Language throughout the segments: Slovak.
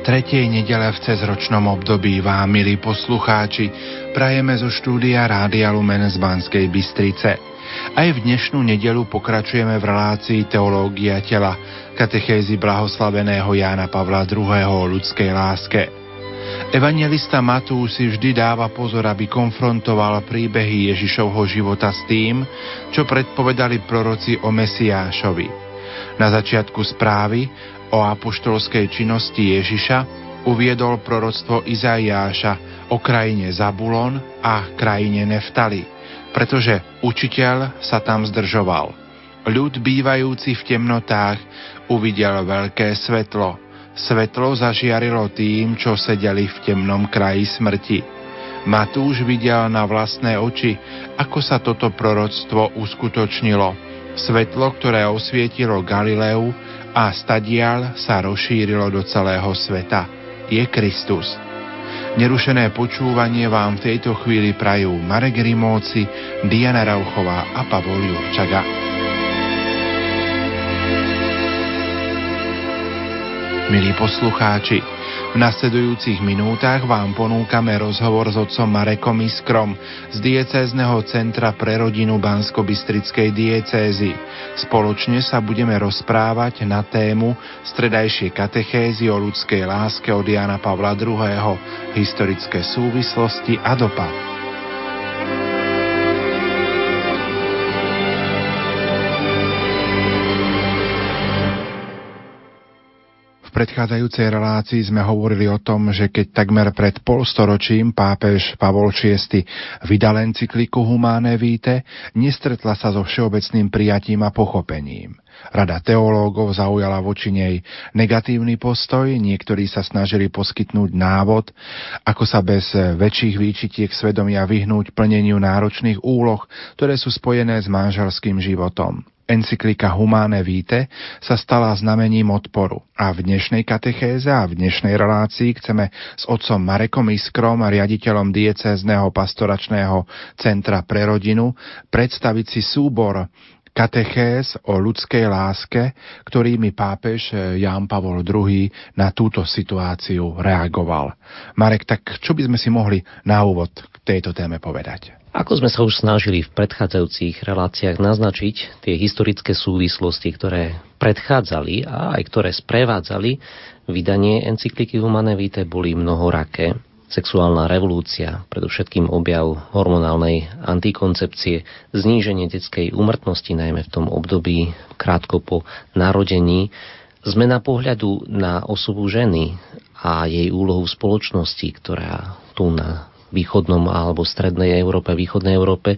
Predpoludnie tretej nedele v cezročnom období vám, milí poslucháči, prajeme zo štúdia Rádia Lumen z Banskej Bystrice. Aj v dnešnú nedelu pokračujeme v relácii Teológia tela, katechézy blahoslaveného Jána Pavla II. o ľudskej láske. Evangelista Matúš si vždy dáva pozor, aby konfrontoval príbehy Ježišovho života s tým, čo predpovedali proroci o Mesiášovi. Na začiatku správy o apoštolskej činnosti Ježiša uviedol proroctvo Izaiáša o krajine Zabulon a krajine Neftali, pretože učiteľ sa tam zdržoval. Ľud bývajúci v temnotách uvidel veľké svetlo. Svetlo zažiarilo tým, čo sedeli v temnom kraji smrti. Matúš videl na vlastné oči, ako sa toto proroctvo uskutočnilo. Svetlo, ktoré osvietilo Galileu, a stadial sa rozšírilo do celého sveta. Je Kristus. Nerušené počúvanie vám v tejto chvíli prajú Marek Rimóci, Diana Rauchová a Pavol Jurčaga. Milí poslucháči, v nasledujúcich minútach vám ponúkame rozhovor s otcom Marekom Iskrom z diecézneho centra pre rodinu Bansko-Bystrickej diecézy. Spoločne sa budeme rozprávať na tému stredajšie katechézy o ľudskej láske od Jana Pavla II. historické súvislosti a dopad. Predchádzajúcej relácii sme hovorili o tom, že keď takmer pred polstoročím pápež Pavol VI vydal encykliku Humane Vitae, nestretla sa so všeobecným prijatím a pochopením. Rada teológov zaujala voči nej negatívny postoj, niektorí sa snažili poskytnúť návod, ako sa bez väčších výčitiek svedomia vyhnúť plneniu náročných úloh, ktoré sú spojené s manželským životom. Encyklika Humane Vitae sa stala znamením odporu. A v dnešnej katechéze a v dnešnej relácii chceme s otcom Marekom Iskrom riaditeľom diecézneho pastoračného centra pre rodinu predstaviť si súbor katechéz o ľudskej láske, ktorými pápež Ján Pavol II na túto situáciu reagoval. Marek, tak čo by sme si mohli na úvod k tejto téme povedať? Ako sme sa už snažili v predchádzajúcich reláciách naznačiť, tie historické súvislosti, ktoré predchádzali a aj ktoré sprevádzali vydanie encykliky Humane Vitae boli mnohoraké. Sexuálna revolúcia, predovšetkým objav hormonálnej antikoncepcie, zníženie detskej úmrtnosti najmä v tom období krátko po narodení, zmena pohľadu na osobu ženy a jej úlohu v spoločnosti, ktorá tu na východnom alebo strednej Európe, východnej Európe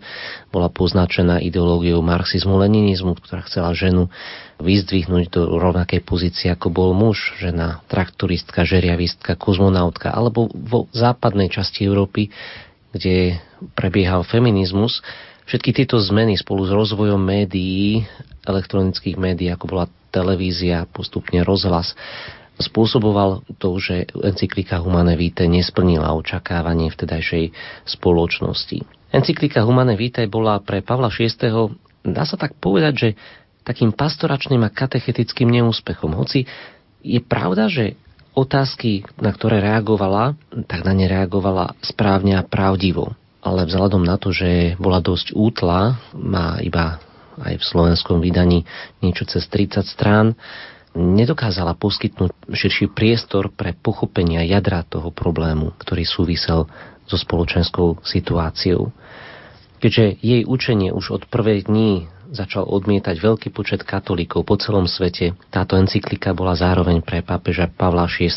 bola poznačená ideológiou marxizmu-leninizmu, ktorá chcela ženu vyzdvihnúť do rovnakej pozície, ako bol muž, žena traktoristka, žeriavistka, kozmonautka, alebo vo západnej časti Európy, kde prebiehal feminizmus, všetky tieto zmeny spolu s rozvojom médií, elektronických médií, ako bola televízia, postupne rozhlas, spôsoboval to, že encyklika Humane Vitae nesplnila očakávanie vtedajšej spoločnosti. Encyklika Humane Vitae bola pre Pavla VI. dá sa tak povedať, že takým pastoračným a katechetickým neúspechom. Hoci je pravda, že otázky, na ktoré reagovala, tak na ne reagovala správne a pravdivo. Ale vzhľadom na to, že bola dosť útla, má iba aj v slovenskom vydaní niečo cez 30 strán, nedokázala poskytnúť širší priestor pre pochopenia jadra toho problému, ktorý súvisel so spoločenskou situáciou. Keďže jej učenie už od prvej dní začal odmietať veľký počet katolíkov po celom svete, táto encyklika bola zároveň pre pápeža Pavla VI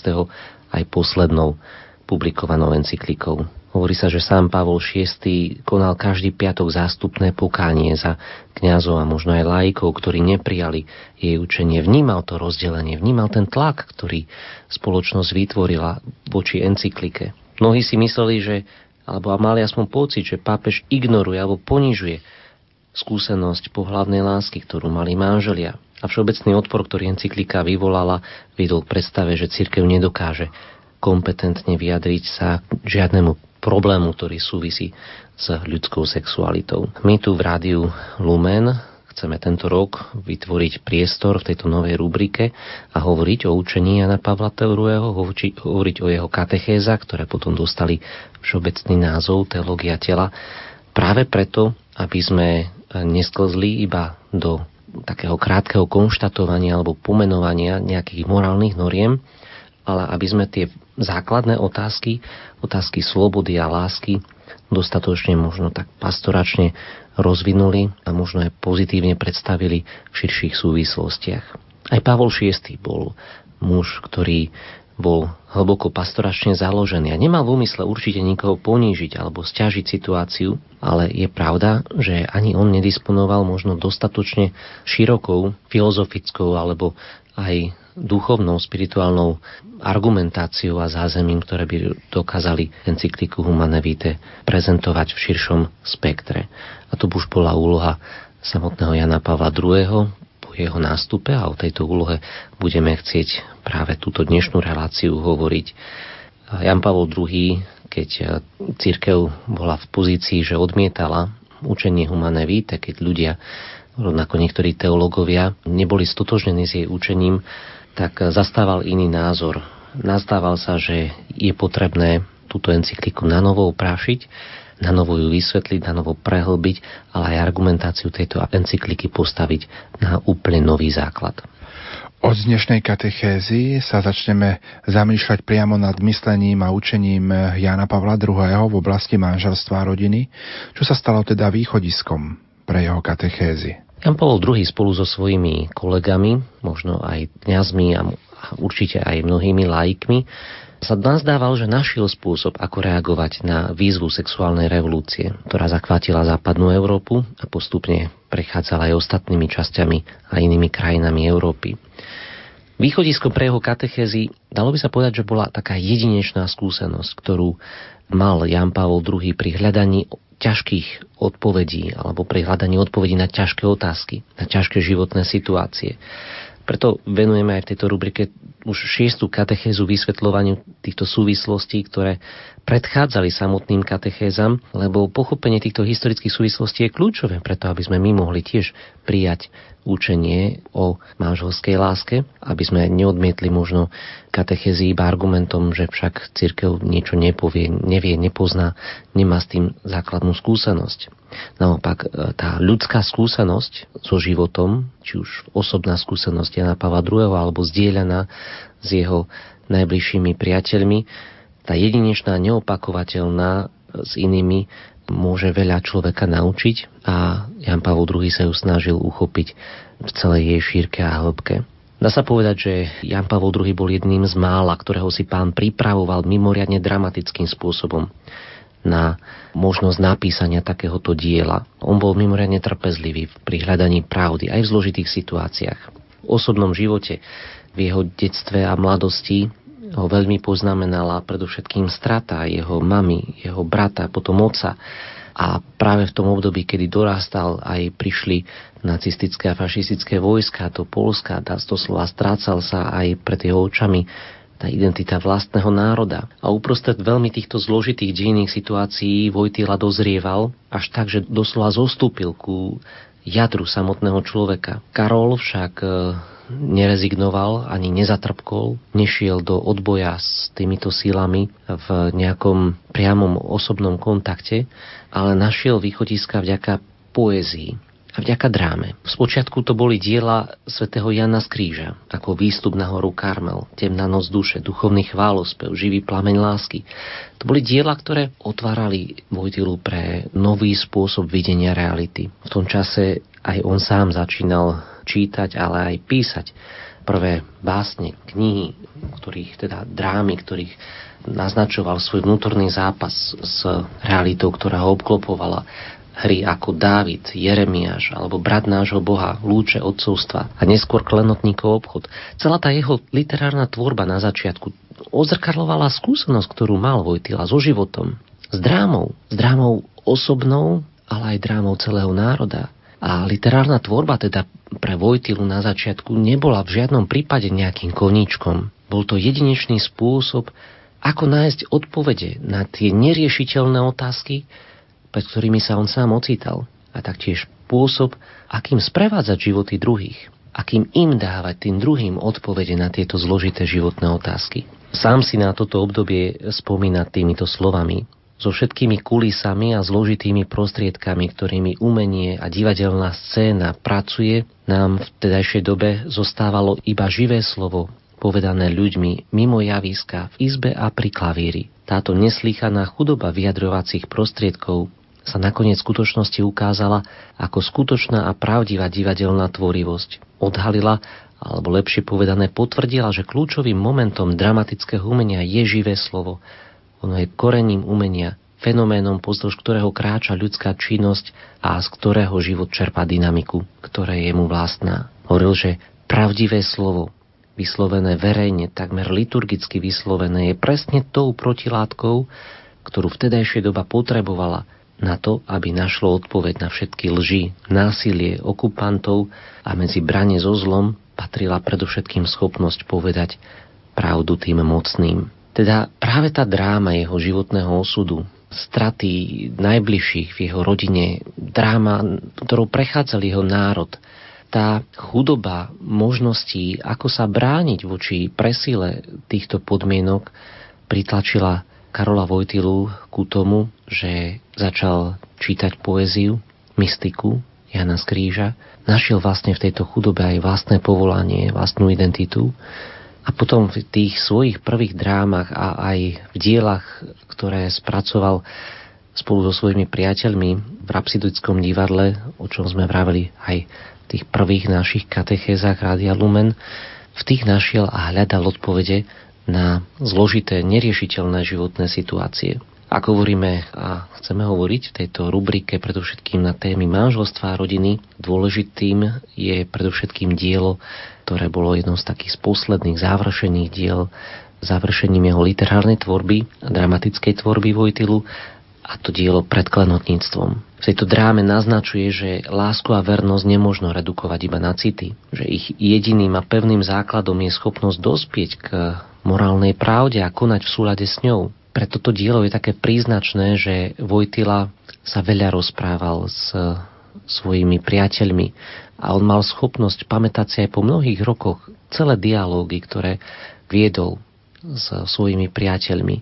aj poslednou publikovanou encyklikou. Hovorí sa, že sám Pavol VI konal každý piatok zástupné pokánie za kňazov a možno aj laikov, ktorí neprijali jej učenie. Vnímal to rozdelenie, vnímal ten tlak, ktorý spoločnosť vytvorila voči encyklike. Mnohí si mysleli, že alebo mali aspoň pocit, že pápež ignoruje alebo ponižuje skúsenosť pohľadnej lásky, ktorú mali manželia. A všeobecný odpor, ktorý encyklika vyvolala, vidol k predstave, že církev nedokáže kompetentne vyjadriť sa k žiadnemu problému, ktorý súvisí s ľudskou sexualitou. My tu v rádiu Lumen chceme tento rok vytvoriť priestor v tejto novej rubrike a hovoriť o učení Jana Pavla II, hovoriť o jeho katechéza, ktoré potom dostali všeobecný názov Teológia tela, práve preto, aby sme nesklzli iba do takého krátkeho konštatovania alebo pomenovania nejakých morálnych noriem, ale aby sme tie základné otázky, otázky slobody a lásky dostatočne možno tak pastoračne rozvinuli a možno aj pozitívne predstavili v širších súvislostiach. Aj Pavol VI bol muž, ktorý bol hlboko pastoračne založený a nemal v úmysle určite nikoho ponížiť alebo stiažiť situáciu, ale je pravda, že ani on nedisponoval možno dostatočne širokou filozofickou alebo aj duchovnou, spirituálnou argumentáciou a zázemím, ktoré by dokázali encykliku Humane Vitae prezentovať v širšom spektre. A to už bola úloha samotného Jana Pavla II. po jeho nástupe a o tejto úlohe budeme chcieť práve túto dnešnú reláciu hovoriť. Jan Pavel II, keď církev bola v pozícii, že odmietala učenie Humane Vitae, keď ľudia rovnako niektorí teológovia neboli stotožnení s jej učením, tak zastával iný názor. Nazdával sa, že je potrebné túto encykliku na novo uprášiť, na novo ju vysvetliť, na novo prehlbiť, ale aj argumentáciu tejto encykliky postaviť na úplne nový základ. Od dnešnej katechézy sa začneme zamýšľať priamo nad myslením a učením Jana Pavla II. v oblasti manželstva a rodiny, čo sa stalo teda východiskom pre jeho katechézy. Jan Pavel II spolu so svojimi kolegami, možno aj kňazmi a určite aj mnohými laikmi, sa nazdával, že našiel spôsob, ako reagovať na výzvu sexuálnej revolúcie, ktorá zakvátila západnú Európu a postupne prechádzala aj ostatnými časťami a inými krajinami Európy. Východisko pre jeho katechézy, dalo by sa povedať, že bola taká jedinečná skúsenosť, ktorú mal Jan Pavol II pri hľadaní ťažkých odpovedí alebo pri hľadaní odpovedí na ťažké otázky, na ťažké životné situácie. Preto venujeme aj v tejto rubrike už šiestu katechézu vysvetľovaniu týchto súvislostí, ktoré predchádzali samotným katechézam, lebo pochopenie týchto historických súvislostí je kľúčové preto, aby sme my mohli tiež prijať učenie o manželskej láske, aby sme neodmietli možno katechézy iba argumentom, že však církev niečo nepovie, nevie, nepozná, nemá s tým základnú skúsenosť. Naopak, e, tá ľudská skúsenosť so životom, či už osobná skúsenosť Jana Pavla II. alebo zdieľaná s jeho najbližšími priateľmi, tá jedinečná, neopakovateľná s inými môže veľa človeka naučiť a Jan Pavel II sa ju snažil uchopiť v celej jej šírke a hĺbke. Dá sa povedať, že Jan Pavel II bol jedným z mála, ktorého si pán pripravoval mimoriadne dramatickým spôsobom na možnosť napísania takéhoto diela. On bol mimoriadne trpezlivý pri hľadaní pravdy aj v zložitých situáciách. V osobnom živote, v jeho detstve a mladosti ho veľmi poznamenala predovšetkým strata jeho mamy, jeho brata, potom oca. A práve v tom období, kedy dorastal, aj prišli nacistické a fašistické vojska do Polska, dá to slova strácal sa aj pred jeho očami tá identita vlastného národa. A uprostred veľmi týchto zložitých dejinných situácií Vojtila dozrieval až tak, že doslova zostúpil ku jadru samotného človeka. Karol však nerezignoval ani nezatrpkol, nešiel do odboja s týmito sílami v nejakom priamom osobnom kontakte, ale našiel východiska vďaka poézii a vďaka dráme. Spočiatku to boli diela svätého Jana z Kríža, ako výstup na horu Karmel, temná noc duše, duchovný chválospev, živý plameň lásky. To boli diela, ktoré otvárali Vojtilu pre nový spôsob videnia reality. V tom čase aj on sám začínal čítať, ale aj písať prvé básne, knihy, ktorých teda drámy, ktorých naznačoval svoj vnútorný zápas s realitou, ktorá ho obklopovala hry ako Dávid, Jeremiáš alebo brat nášho Boha, lúče odcovstva a neskôr klenotníkov obchod. Celá tá jeho literárna tvorba na začiatku odzrkadlovala skúsenosť, ktorú mal Vojtila so životom, s drámou, s drámou osobnou, ale aj drámou celého národa. A literárna tvorba teda pre Vojtilu na začiatku nebola v žiadnom prípade nejakým koníčkom. Bol to jedinečný spôsob, ako nájsť odpovede na tie neriešiteľné otázky, pred ktorými sa on sám ocítal. A taktiež spôsob, akým sprevádzať životy druhých, akým im dávať tým druhým odpovede na tieto zložité životné otázky. Sám si na toto obdobie spomína týmito slovami so všetkými kulisami a zložitými prostriedkami, ktorými umenie a divadelná scéna pracuje, nám v tedajšej dobe zostávalo iba živé slovo, povedané ľuďmi mimo javiska v izbe a pri klavíri. Táto neslýchaná chudoba vyjadrovacích prostriedkov sa nakoniec v skutočnosti ukázala ako skutočná a pravdivá divadelná tvorivosť. Odhalila, alebo lepšie povedané potvrdila, že kľúčovým momentom dramatického umenia je živé slovo, ono je korením umenia, fenoménom, pozdĺž ktorého kráča ľudská činnosť a z ktorého život čerpá dynamiku, ktorá je mu vlastná. Hovoril, že pravdivé slovo, vyslovené verejne, takmer liturgicky vyslovené, je presne tou protilátkou, ktorú vtedajšia doba potrebovala na to, aby našlo odpoveď na všetky lži, násilie okupantov a medzi branie so zlom patrila predovšetkým schopnosť povedať pravdu tým mocným. Teda práve tá dráma jeho životného osudu, straty najbližších v jeho rodine, dráma, ktorou prechádzal jeho národ, tá chudoba možností, ako sa brániť voči presile týchto podmienok, pritlačila Karola Vojtilu ku tomu, že začal čítať poéziu, mystiku Jana Skríža, našiel vlastne v tejto chudobe aj vlastné povolanie, vlastnú identitu. A potom v tých svojich prvých drámach a aj v dielach, ktoré spracoval spolu so svojimi priateľmi v Rapsidickom divadle, o čom sme vraveli aj v tých prvých našich katechézach Rádia Lumen, v tých našiel a hľadal odpovede na zložité, neriešiteľné životné situácie. Ako hovoríme a chceme hovoriť v tejto rubrike predovšetkým na témy manželstva a rodiny, dôležitým je predovšetkým dielo, ktoré bolo jednou z takých posledných závršených diel završením jeho literárnej tvorby, dramatickej tvorby Vojtilu a to dielo pred klenotníctvom. V tejto dráme naznačuje, že lásku a vernosť nemožno redukovať iba na city, že ich jediným a pevným základom je schopnosť dospieť k morálnej pravde a konať v súlade s ňou. Pre toto dielo je také príznačné, že Vojtila sa veľa rozprával s svojimi priateľmi a on mal schopnosť pamätať si aj po mnohých rokoch celé dialógy, ktoré viedol s svojimi priateľmi.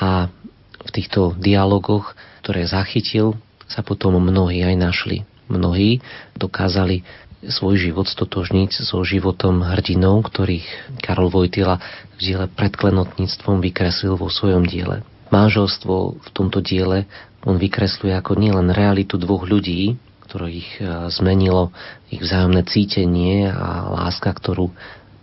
A v týchto dialogoch, ktoré zachytil, sa potom mnohí aj našli. Mnohí dokázali svoj život stotožniť so životom hrdinov, ktorých Karol Vojtila v diele pred klenotníctvom vykreslil vo svojom diele. Manželstvo v tomto diele on vykresluje ako nielen realitu dvoch ľudí, ktorých e, zmenilo ich vzájomné cítenie a láska, ktorú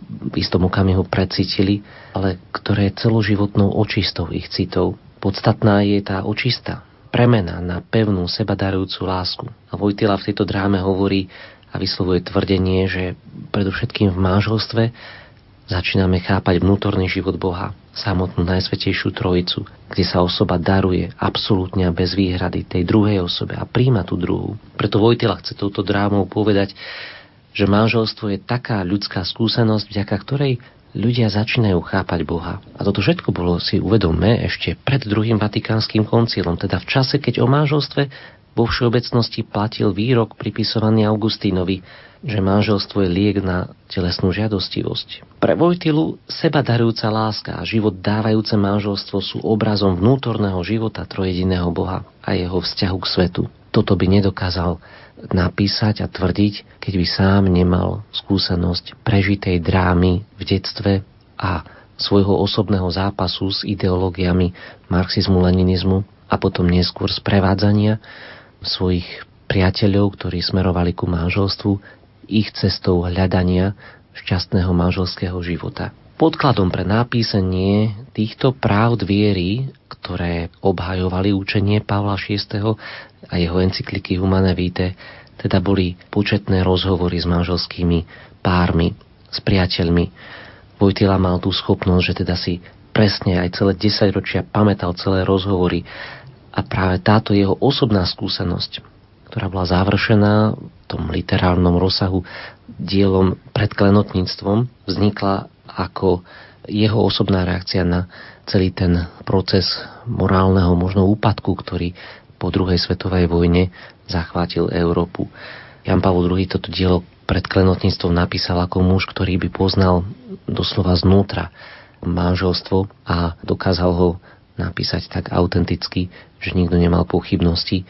v istom okamihu precítili, ale ktoré je celoživotnou očistou ich citov. Podstatná je tá očista, premena na pevnú, sebadarujúcu lásku. A Vojtila v tejto dráme hovorí, a vyslovuje tvrdenie, že predovšetkým v manželstve začíname chápať vnútorný život Boha, samotnú Najsvetejšiu Trojicu, kde sa osoba daruje absolútne a bez výhrady tej druhej osobe a príjma tú druhú. Preto Vojtila chce touto drámou povedať, že manželstvo je taká ľudská skúsenosť, vďaka ktorej ľudia začínajú chápať Boha. A toto všetko bolo, si uvedomme, ešte pred druhým vatikánskym koncilom, teda v čase, keď o manželstve vo všeobecnosti platil výrok pripisovaný Augustínovi, že manželstvo je liek na telesnú žiadostivosť. Pre Vojtilu seba darujúca láska a život dávajúce manželstvo sú obrazom vnútorného života trojediného Boha a jeho vzťahu k svetu. Toto by nedokázal napísať a tvrdiť, keď by sám nemal skúsenosť prežitej drámy v detstve a svojho osobného zápasu s ideológiami marxizmu, leninizmu a potom neskôr sprevádzania svojich priateľov, ktorí smerovali ku manželstvu, ich cestou hľadania šťastného manželského života. Podkladom pre napísanie týchto práv viery, ktoré obhajovali učenie Pavla VI. a jeho encykliky Humane Vitae, teda boli početné rozhovory s manželskými pármi, s priateľmi. Vojtila mal tú schopnosť, že teda si presne aj celé 10 ročia pamätal celé rozhovory a práve táto jeho osobná skúsenosť, ktorá bola završená v tom literárnom rozsahu dielom pred klenotníctvom, vznikla ako jeho osobná reakcia na celý ten proces morálneho možno úpadku, ktorý po druhej svetovej vojne zachvátil Európu. Jan Pavel II toto dielo pred klenotníctvom napísal ako muž, ktorý by poznal doslova znútra manželstvo a dokázal ho napísať tak autenticky, že nikto nemal pochybnosti,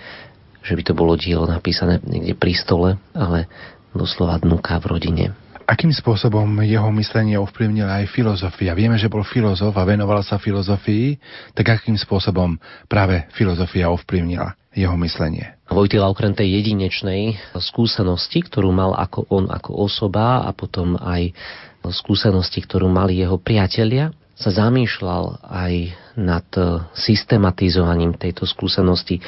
že by to bolo dielo napísané niekde pri stole, ale doslova dnuka v rodine. Akým spôsobom jeho myslenie ovplyvnila aj filozofia? Vieme, že bol filozof a venoval sa filozofii, tak akým spôsobom práve filozofia ovplyvnila jeho myslenie? Vojtila okrem tej jedinečnej skúsenosti, ktorú mal ako on ako osoba a potom aj skúsenosti, ktorú mali jeho priatelia, sa zamýšľal aj nad systematizovaním tejto skúsenosti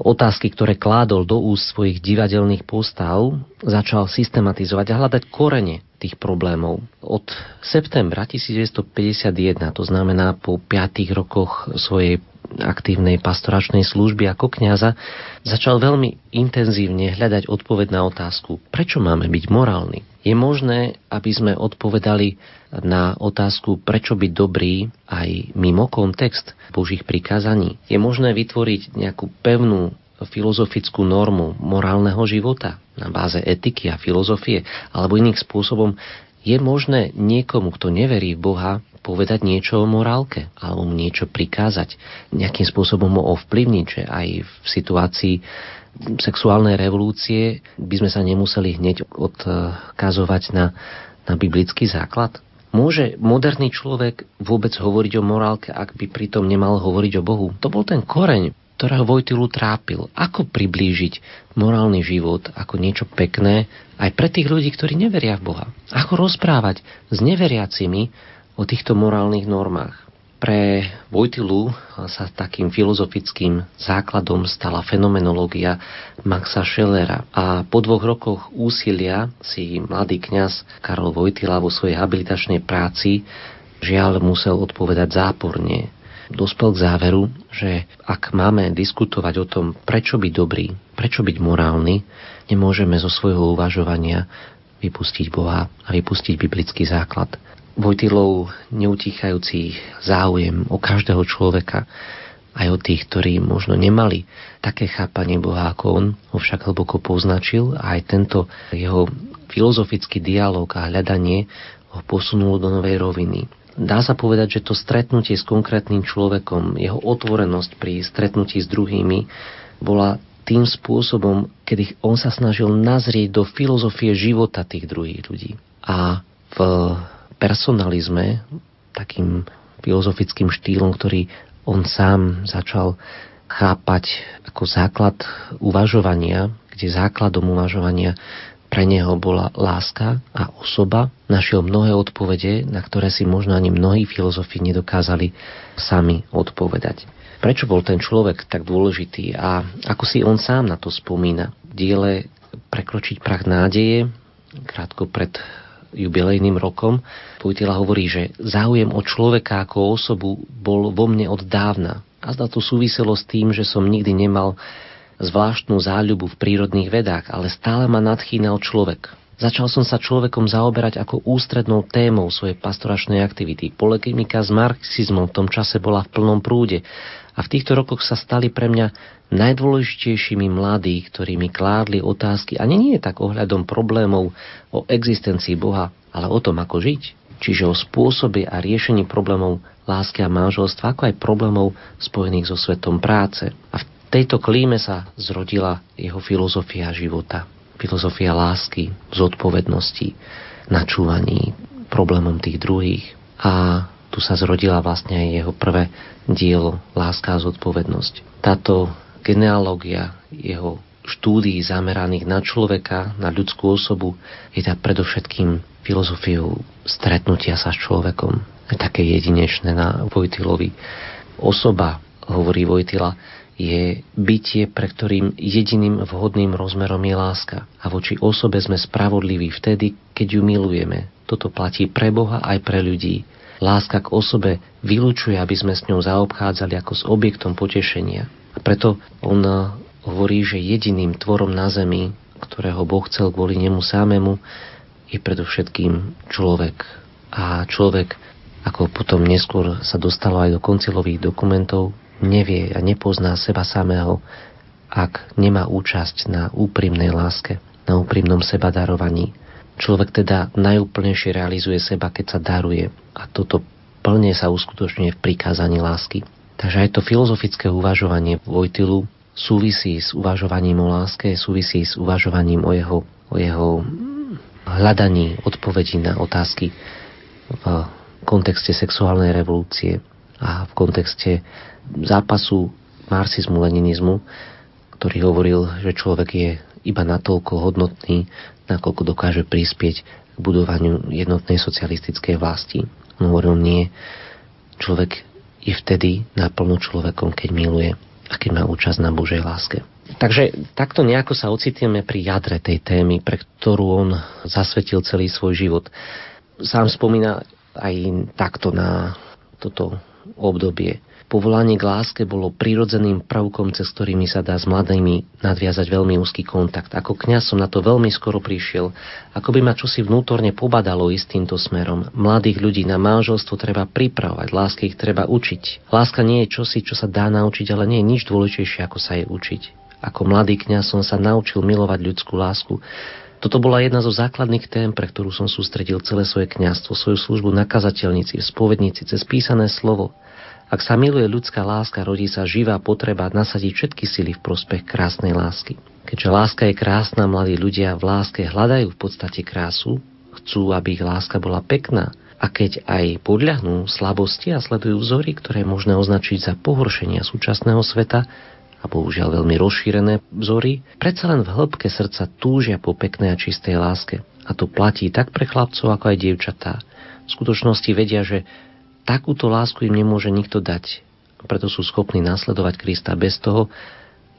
otázky, ktoré kládol do úst svojich divadelných postav, začal systematizovať a hľadať korene tých problémov. Od septembra 1951, to znamená po piatých rokoch svojej aktívnej pastoračnej služby ako kňaza, začal veľmi intenzívne hľadať odpoveď na otázku, prečo máme byť morálni. Je možné, aby sme odpovedali na otázku, prečo byť dobrý aj mimo kontext Božích prikázaní. Je možné vytvoriť nejakú pevnú filozofickú normu morálneho života na báze etiky a filozofie alebo iným spôsobom je možné niekomu, kto neverí v Boha, povedať niečo o morálke alebo mu niečo prikázať, nejakým spôsobom ho ovplyvniť, že aj v situácii sexuálnej revolúcie by sme sa nemuseli hneď odkazovať na, na biblický základ? Môže moderný človek vôbec hovoriť o morálke, ak by pritom nemal hovoriť o Bohu? To bol ten koreň, ktorého Vojtilu trápil. Ako priblížiť morálny život ako niečo pekné aj pre tých ľudí, ktorí neveria v Boha? Ako rozprávať s neveriacimi o týchto morálnych normách. Pre Vojtilu sa takým filozofickým základom stala fenomenológia Maxa Schellera a po dvoch rokoch úsilia si mladý kňaz Karol Vojtila vo svojej habilitačnej práci žiaľ musel odpovedať záporne. Dospel k záveru, že ak máme diskutovať o tom, prečo byť dobrý, prečo byť morálny, nemôžeme zo svojho uvažovania vypustiť Boha a vypustiť biblický základ. Vojtilov neutíchajúci záujem o každého človeka, aj o tých, ktorí možno nemali také chápanie Boha ako on, ho však hlboko poznačil a aj tento jeho filozofický dialog a hľadanie ho posunulo do novej roviny. Dá sa povedať, že to stretnutie s konkrétnym človekom, jeho otvorenosť pri stretnutí s druhými bola tým spôsobom, kedy on sa snažil nazrieť do filozofie života tých druhých ľudí. A v personalizme, takým filozofickým štýlom, ktorý on sám začal chápať ako základ uvažovania, kde základom uvažovania pre neho bola láska a osoba, našiel mnohé odpovede, na ktoré si možno ani mnohí filozofi nedokázali sami odpovedať. Prečo bol ten človek tak dôležitý a ako si on sám na to spomína? Diele Prekročiť prach nádeje, krátko pred jubilejným rokom, Vojtila hovorí, že záujem o človeka ako osobu bol vo mne od dávna. A zda to súviselo s tým, že som nikdy nemal zvláštnu záľubu v prírodných vedách, ale stále ma nadchýnal človek. Začal som sa človekom zaoberať ako ústrednou témou svojej pastoračnej aktivity. Polemika s marxizmom v tom čase bola v plnom prúde a v týchto rokoch sa stali pre mňa najdôležitejšími mladí, ktorí mi kládli otázky a nie je tak ohľadom problémov o existencii Boha, ale o tom, ako žiť. Čiže o spôsobe a riešení problémov lásky a manželstva, ako aj problémov spojených so svetom práce. A v tejto klíme sa zrodila jeho filozofia života. Filozofia lásky, zodpovednosti, načúvaní problémom tých druhých. A tu sa zrodila vlastne aj jeho prvé dielo Láska a zodpovednosť. Táto genealógia jeho štúdií zameraných na človeka, na ľudskú osobu, je tá predovšetkým filozofiou stretnutia sa s človekom. Také jedinečné na Vojtilovi. Osoba, hovorí Vojtila, je bytie, pre ktorým jediným vhodným rozmerom je láska. A voči osobe sme spravodliví vtedy, keď ju milujeme. Toto platí pre Boha aj pre ľudí. Láska k osobe vylúčuje, aby sme s ňou zaobchádzali ako s objektom potešenia. A preto on hovorí, že jediným tvorom na zemi, ktorého Boh chcel kvôli nemu samému, je predovšetkým človek. A človek, ako potom neskôr sa dostalo aj do koncilových dokumentov, nevie a nepozná seba samého ak nemá účasť na úprimnej láske, na úprimnom seba darovaní. Človek teda najúplnejšie realizuje seba, keď sa daruje a toto plne sa uskutočňuje v prikázaní lásky. Takže aj to filozofické uvažovanie Vojtilu súvisí s uvažovaním o láske, súvisí s uvažovaním o jeho, o jeho hľadaní odpovedí na otázky v kontexte sexuálnej revolúcie a v kontexte zápasu marxizmu, leninizmu, ktorý hovoril, že človek je iba natoľko hodnotný, nakoľko dokáže prispieť k budovaniu jednotnej socialistickej vlasti. On hovoril nie, človek je vtedy naplno človekom, keď miluje a keď má účasť na Božej láske. Takže takto nejako sa ocitneme pri jadre tej témy, pre ktorú on zasvetil celý svoj život. Sám spomína aj takto na toto obdobie. Povolanie k láske bolo prirodzeným prvkom, cez ktorými sa dá s mladými nadviazať veľmi úzky kontakt. Ako kňaz som na to veľmi skoro prišiel. Ako by ma čosi vnútorne pobadalo ísť týmto smerom. Mladých ľudí na manželstvo treba pripravovať, lásky ich treba učiť. Láska nie je čosi, čo sa dá naučiť, ale nie je nič dôležitejšie, ako sa jej učiť. Ako mladý kňaz som sa naučil milovať ľudskú lásku. Toto bola jedna zo základných tém, pre ktorú som sústredil celé svoje kňazstvo, svoju službu na kazateľnici, v spovednici, cez písané slovo. Ak sa miluje ľudská láska, rodí sa živá potreba nasadiť všetky sily v prospech krásnej lásky. Keďže láska je krásna, mladí ľudia v láske hľadajú v podstate krásu, chcú, aby ich láska bola pekná, a keď aj podľahnú slabosti a sledujú vzory, ktoré možné označiť za pohoršenia súčasného sveta, a bohužiaľ veľmi rozšírené vzory, predsa len v hĺbke srdca túžia po peknej a čistej láske. A to platí tak pre chlapcov, ako aj dievčatá. V skutočnosti vedia, že Takúto lásku im nemôže nikto dať. Preto sú schopní nasledovať Krista bez toho,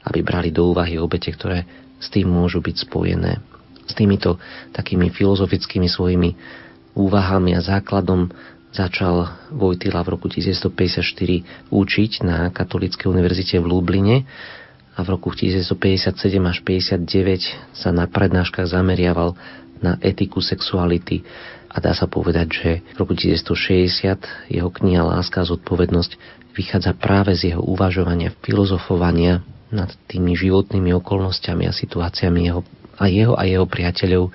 aby brali do úvahy obete, ktoré s tým môžu byť spojené. S týmito takými filozofickými svojimi úvahami a základom začal Vojtila v roku 1954 učiť na Katolíckej univerzite v Lubline a v roku 1957 až 59 sa na prednáškach zameriaval na etiku sexuality a dá sa povedať, že v roku 1960 jeho kniha Láska a zodpovednosť vychádza práve z jeho uvažovania, filozofovania nad tými životnými okolnostiami a situáciami jeho, a jeho a jeho priateľov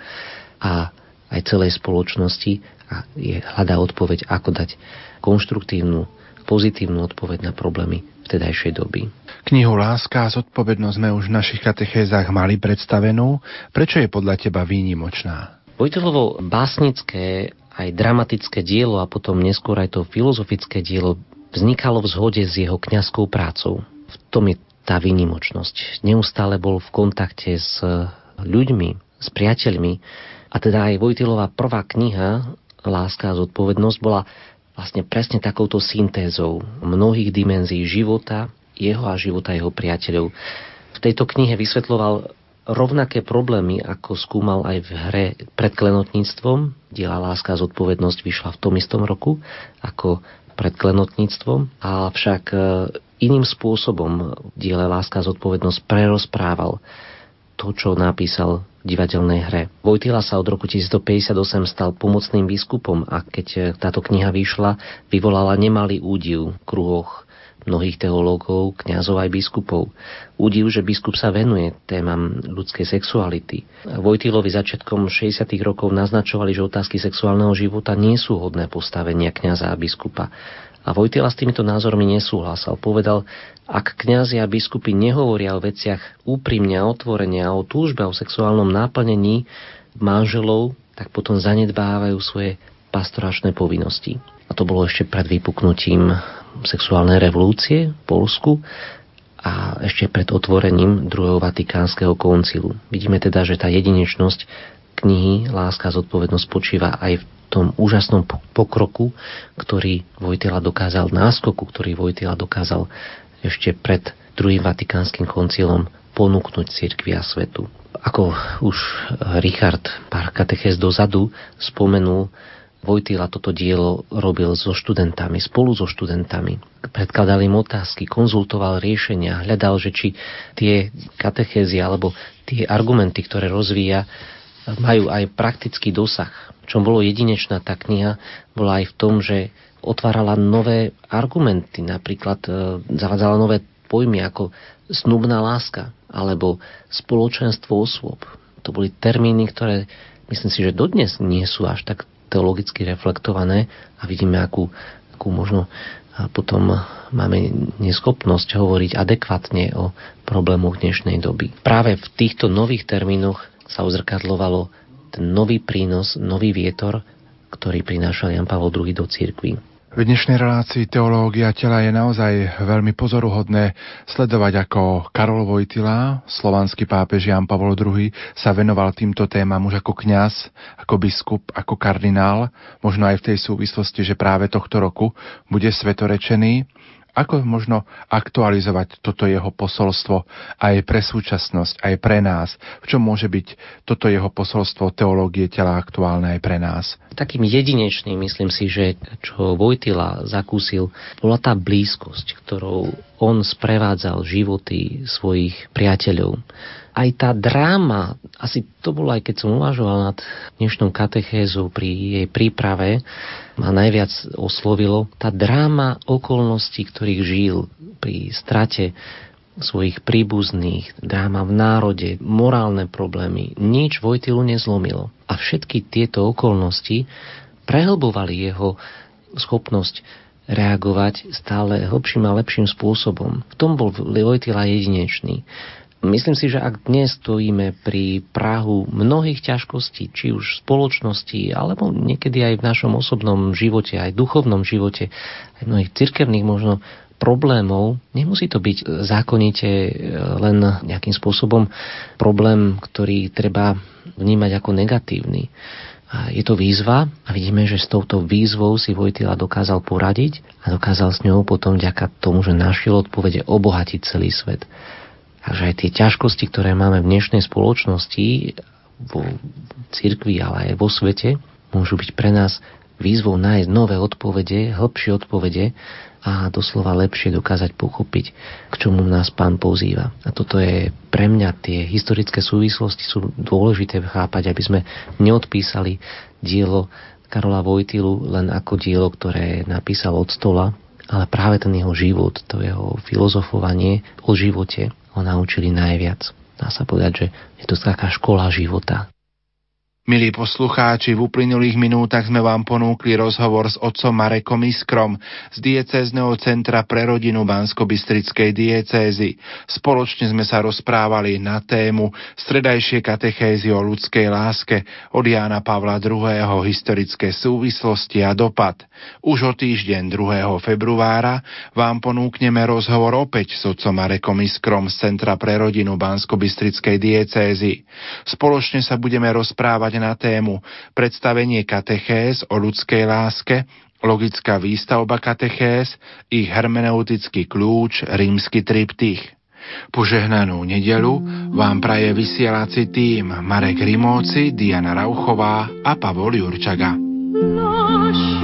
a aj celej spoločnosti a je, hľadá odpoveď, ako dať konštruktívnu, pozitívnu odpoveď na problémy vtedajšej doby. Knihu Láska a zodpovednosť sme už v našich katechézach mali predstavenú. Prečo je podľa teba výnimočná? Vojtelovo básnické aj dramatické dielo a potom neskôr aj to filozofické dielo vznikalo v zhode s jeho kňazskou prácou. V tom je tá výnimočnosť. Neustále bol v kontakte s ľuďmi, s priateľmi a teda aj Vojtilová prvá kniha Láska a zodpovednosť bola vlastne presne takouto syntézou mnohých dimenzií života, jeho a života jeho priateľov. V tejto knihe vysvetloval rovnaké problémy, ako skúmal aj v hre pred klenotníctvom. Diela Láska a zodpovednosť vyšla v tom istom roku ako pred klenotníctvom, avšak e, iným spôsobom diele Láska a zodpovednosť prerozprával to, čo napísal v divadelnej hre. Vojtila sa od roku 1958 stal pomocným biskupom a keď e, táto kniha vyšla, vyvolala nemalý údiv v kruhoch mnohých teológov, kňazov aj biskupov. Údiv, že biskup sa venuje témam ľudskej sexuality. Vojtilovi začiatkom 60. rokov naznačovali, že otázky sexuálneho života nie sú hodné postavenia kňaza a biskupa. A Vojtila s týmito názormi nesúhlasil. Povedal, ak kňazi a biskupy nehovoria o veciach úprimne a otvorene a o túžbe o sexuálnom náplnení manželov, tak potom zanedbávajú svoje pastoračné povinnosti. A to bolo ešte pred vypuknutím sexuálnej revolúcie v Polsku a ešte pred otvorením druhého Vatikánskeho koncilu. Vidíme teda, že tá jedinečnosť knihy Láska a zodpovednosť počíva aj v tom úžasnom pokroku, ktorý Vojtila dokázal, náskoku, ktorý Vojtila dokázal ešte pred druhým Vatikánskym koncilom ponúknuť cirkvi a svetu. Ako už Richard pár katechez dozadu spomenul, Vojtila toto dielo robil so študentami, spolu so študentami. Predkladal im otázky, konzultoval riešenia, hľadal, že či tie katechézy alebo tie argumenty, ktoré rozvíja, majú aj praktický dosah. Čo bolo jedinečná tá kniha, bola aj v tom, že otvárala nové argumenty, napríklad e, zavádzala nové pojmy ako snubná láska. alebo spoločenstvo osôb. To boli termíny, ktoré myslím si, že dodnes nie sú až tak teologicky reflektované a vidíme, akú, akú možno a potom máme neschopnosť hovoriť adekvátne o problémoch dnešnej doby. Práve v týchto nových termínoch sa uzrkadlovalo ten nový prínos, nový vietor, ktorý prinášal Jan Pavel II do cirkvi. V dnešnej relácii Teológia tela je naozaj veľmi pozoruhodné sledovať, ako Karol Vojtila, slovanský pápež Jan Pavol II, sa venoval týmto témam už ako kňaz, ako biskup, ako kardinál, možno aj v tej súvislosti, že práve tohto roku bude svetorečený ako možno aktualizovať toto jeho posolstvo aj pre súčasnosť, aj pre nás? V čom môže byť toto jeho posolstvo teológie tela aktuálne aj pre nás? Takým jedinečným, myslím si, že čo Vojtila zakúsil, bola tá blízkosť, ktorou on sprevádzal životy svojich priateľov aj tá dráma, asi to bolo aj keď som uvažoval nad dnešnou katechézou pri jej príprave, ma najviac oslovilo tá dráma okolností, ktorých žil pri strate svojich príbuzných, dráma v národe, morálne problémy. Nič Vojtilu nezlomilo. A všetky tieto okolnosti prehlbovali jeho schopnosť reagovať stále hlbším a lepším spôsobom. V tom bol Vojtila jedinečný. Myslím si, že ak dnes stojíme pri Prahu mnohých ťažkostí, či už spoločnosti, alebo niekedy aj v našom osobnom živote, aj duchovnom živote, aj mnohých cirkevných možno problémov, nemusí to byť zákonite e, len nejakým spôsobom problém, ktorý treba vnímať ako negatívny. Je to výzva a vidíme, že s touto výzvou si Vojtila dokázal poradiť a dokázal s ňou potom vďaka tomu, že našiel odpovede obohatiť celý svet. Takže aj tie ťažkosti, ktoré máme v dnešnej spoločnosti, vo cirkvi, ale aj vo svete, môžu byť pre nás výzvou nájsť nové odpovede, hĺbšie odpovede a doslova lepšie dokázať pochopiť, k čomu nás pán pozýva. A toto je pre mňa tie historické súvislosti sú dôležité chápať, aby sme neodpísali dielo Karola Vojtilu len ako dielo, ktoré napísal od stola, ale práve ten jeho život, to jeho filozofovanie o živote, ho naučili najviac. Dá sa povedať, že je to taká škola života. Milí poslucháči, v uplynulých minútach sme vám ponúkli rozhovor s otcom Marekom Iskrom z diecézneho centra pre rodinu Bansko-Bystrickej diecézy. Spoločne sme sa rozprávali na tému stredajšie katechézy o ľudskej láske od Jána Pavla II. historické súvislosti a dopad. Už o týždeň 2. februára vám ponúkneme rozhovor opäť s otcom Marekom Iskrom z centra pre rodinu Bansko-Bystrickej diecézy. Spoločne sa budeme rozprávať na tému predstavenie katechéz o ľudskej láske, logická výstavba katechéz, ich hermeneutický kľúč, rímsky triptych. Požehnanú nedelu vám praje vysielací tým Marek Rimóci, Diana Rauchová a Pavol Jurčaga. Náš